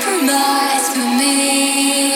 compromise for me.